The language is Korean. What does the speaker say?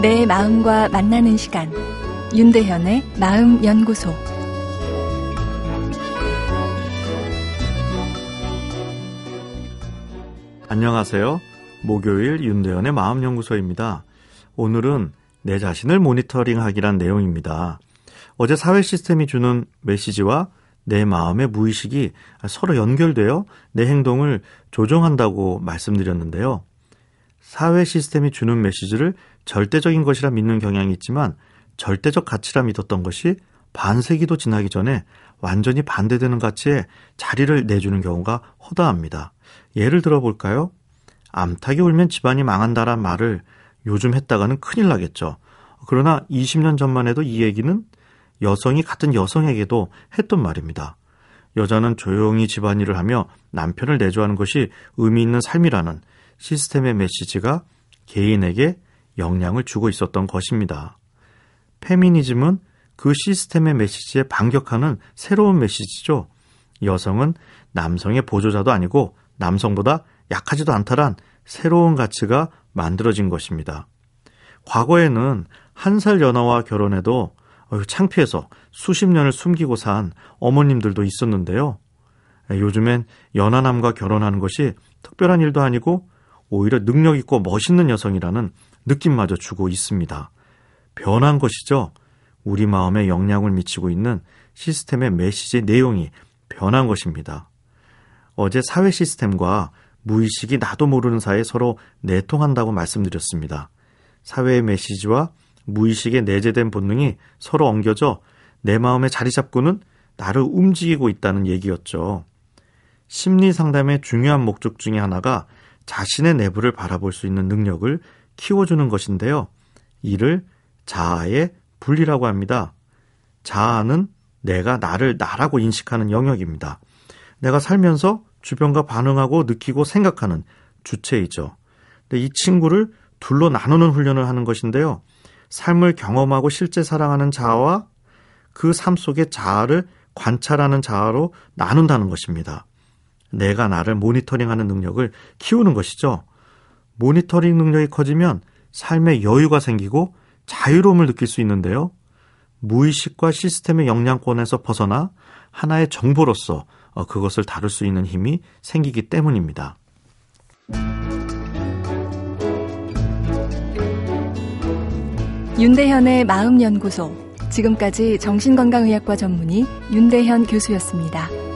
내 마음과 만나는 시간 윤대현의 마음 연구소 안녕하세요. 목요일 윤대현의 마음 연구소입니다. 오늘은 내 자신을 모니터링하기란 내용입니다. 어제 사회 시스템이 주는 메시지와 내 마음의 무의식이 서로 연결되어 내 행동을 조정한다고 말씀드렸는데요. 사회 시스템이 주는 메시지를 절대적인 것이라 믿는 경향이 있지만 절대적 가치라 믿었던 것이 반세기도 지나기 전에 완전히 반대되는 가치에 자리를 내주는 경우가 허다합니다. 예를 들어 볼까요? 암탉이 울면 집안이 망한다란 말을 요즘 했다가는 큰일 나겠죠. 그러나 20년 전만 해도 이 얘기는 여성이 같은 여성에게도 했던 말입니다. 여자는 조용히 집안일을 하며 남편을 내조하는 것이 의미 있는 삶이라는 시스템의 메시지가 개인에게 영향을 주고 있었던 것입니다. 페미니즘은 그 시스템의 메시지에 반격하는 새로운 메시지죠. 여성은 남성의 보조자도 아니고 남성보다 약하지도 않다란 새로운 가치가 만들어진 것입니다. 과거에는 한 살 연하와 결혼해도 창피해서 수십 년을 숨기고 산 어머님들도 있었는데요. 요즘엔 연하남과 결혼하는 것이 특별한 일도 아니고 오히려 능력 있고 멋있는 여성이라는 느낌마저 주고 있습니다. 변한 것이죠. 우리 마음에 영향을 미치고 있는 시스템의 메시지 내용이 변한 것입니다. 어제 사회 시스템과 무의식이 나도 모르는 사이에 서로 내통한다고 말씀드렸습니다. 사회의 메시지와 무의식에 내재된 본능이 서로 엉겨져 내 마음에 자리 잡고는 나를 움직이고 있다는 얘기였죠. 심리 상담의 중요한 목적 중의 하나가 자신의 내부를 바라볼 수 있는 능력을 키워주는 것인데요. 이를 자아의 분리라고 합니다. 자아는 내가 나를 나라고 인식하는 영역입니다. 내가 살면서 주변과 반응하고 느끼고 생각하는 주체이죠. 근데 이 친구를 둘로 나누는 훈련을 하는 것인데요. 삶을 경험하고 실제 사랑하는 자아와 그 삶 속의 자아를 관찰하는 자아로 나눈다는 것입니다. 내가 나를 모니터링하는 능력을 키우는 것이죠. 모니터링 능력이 커지면 삶에 여유가 생기고 자유로움을 느낄 수 있는데요. 무의식과 시스템의 영향권에서 벗어나 하나의 정보로서 어, 그것을 다룰 수 있는 힘이 생기기 때문입니다. 윤대현의 마음연구소. 지금까지 정신건강의학과 전문의 윤대현 교수였습니다.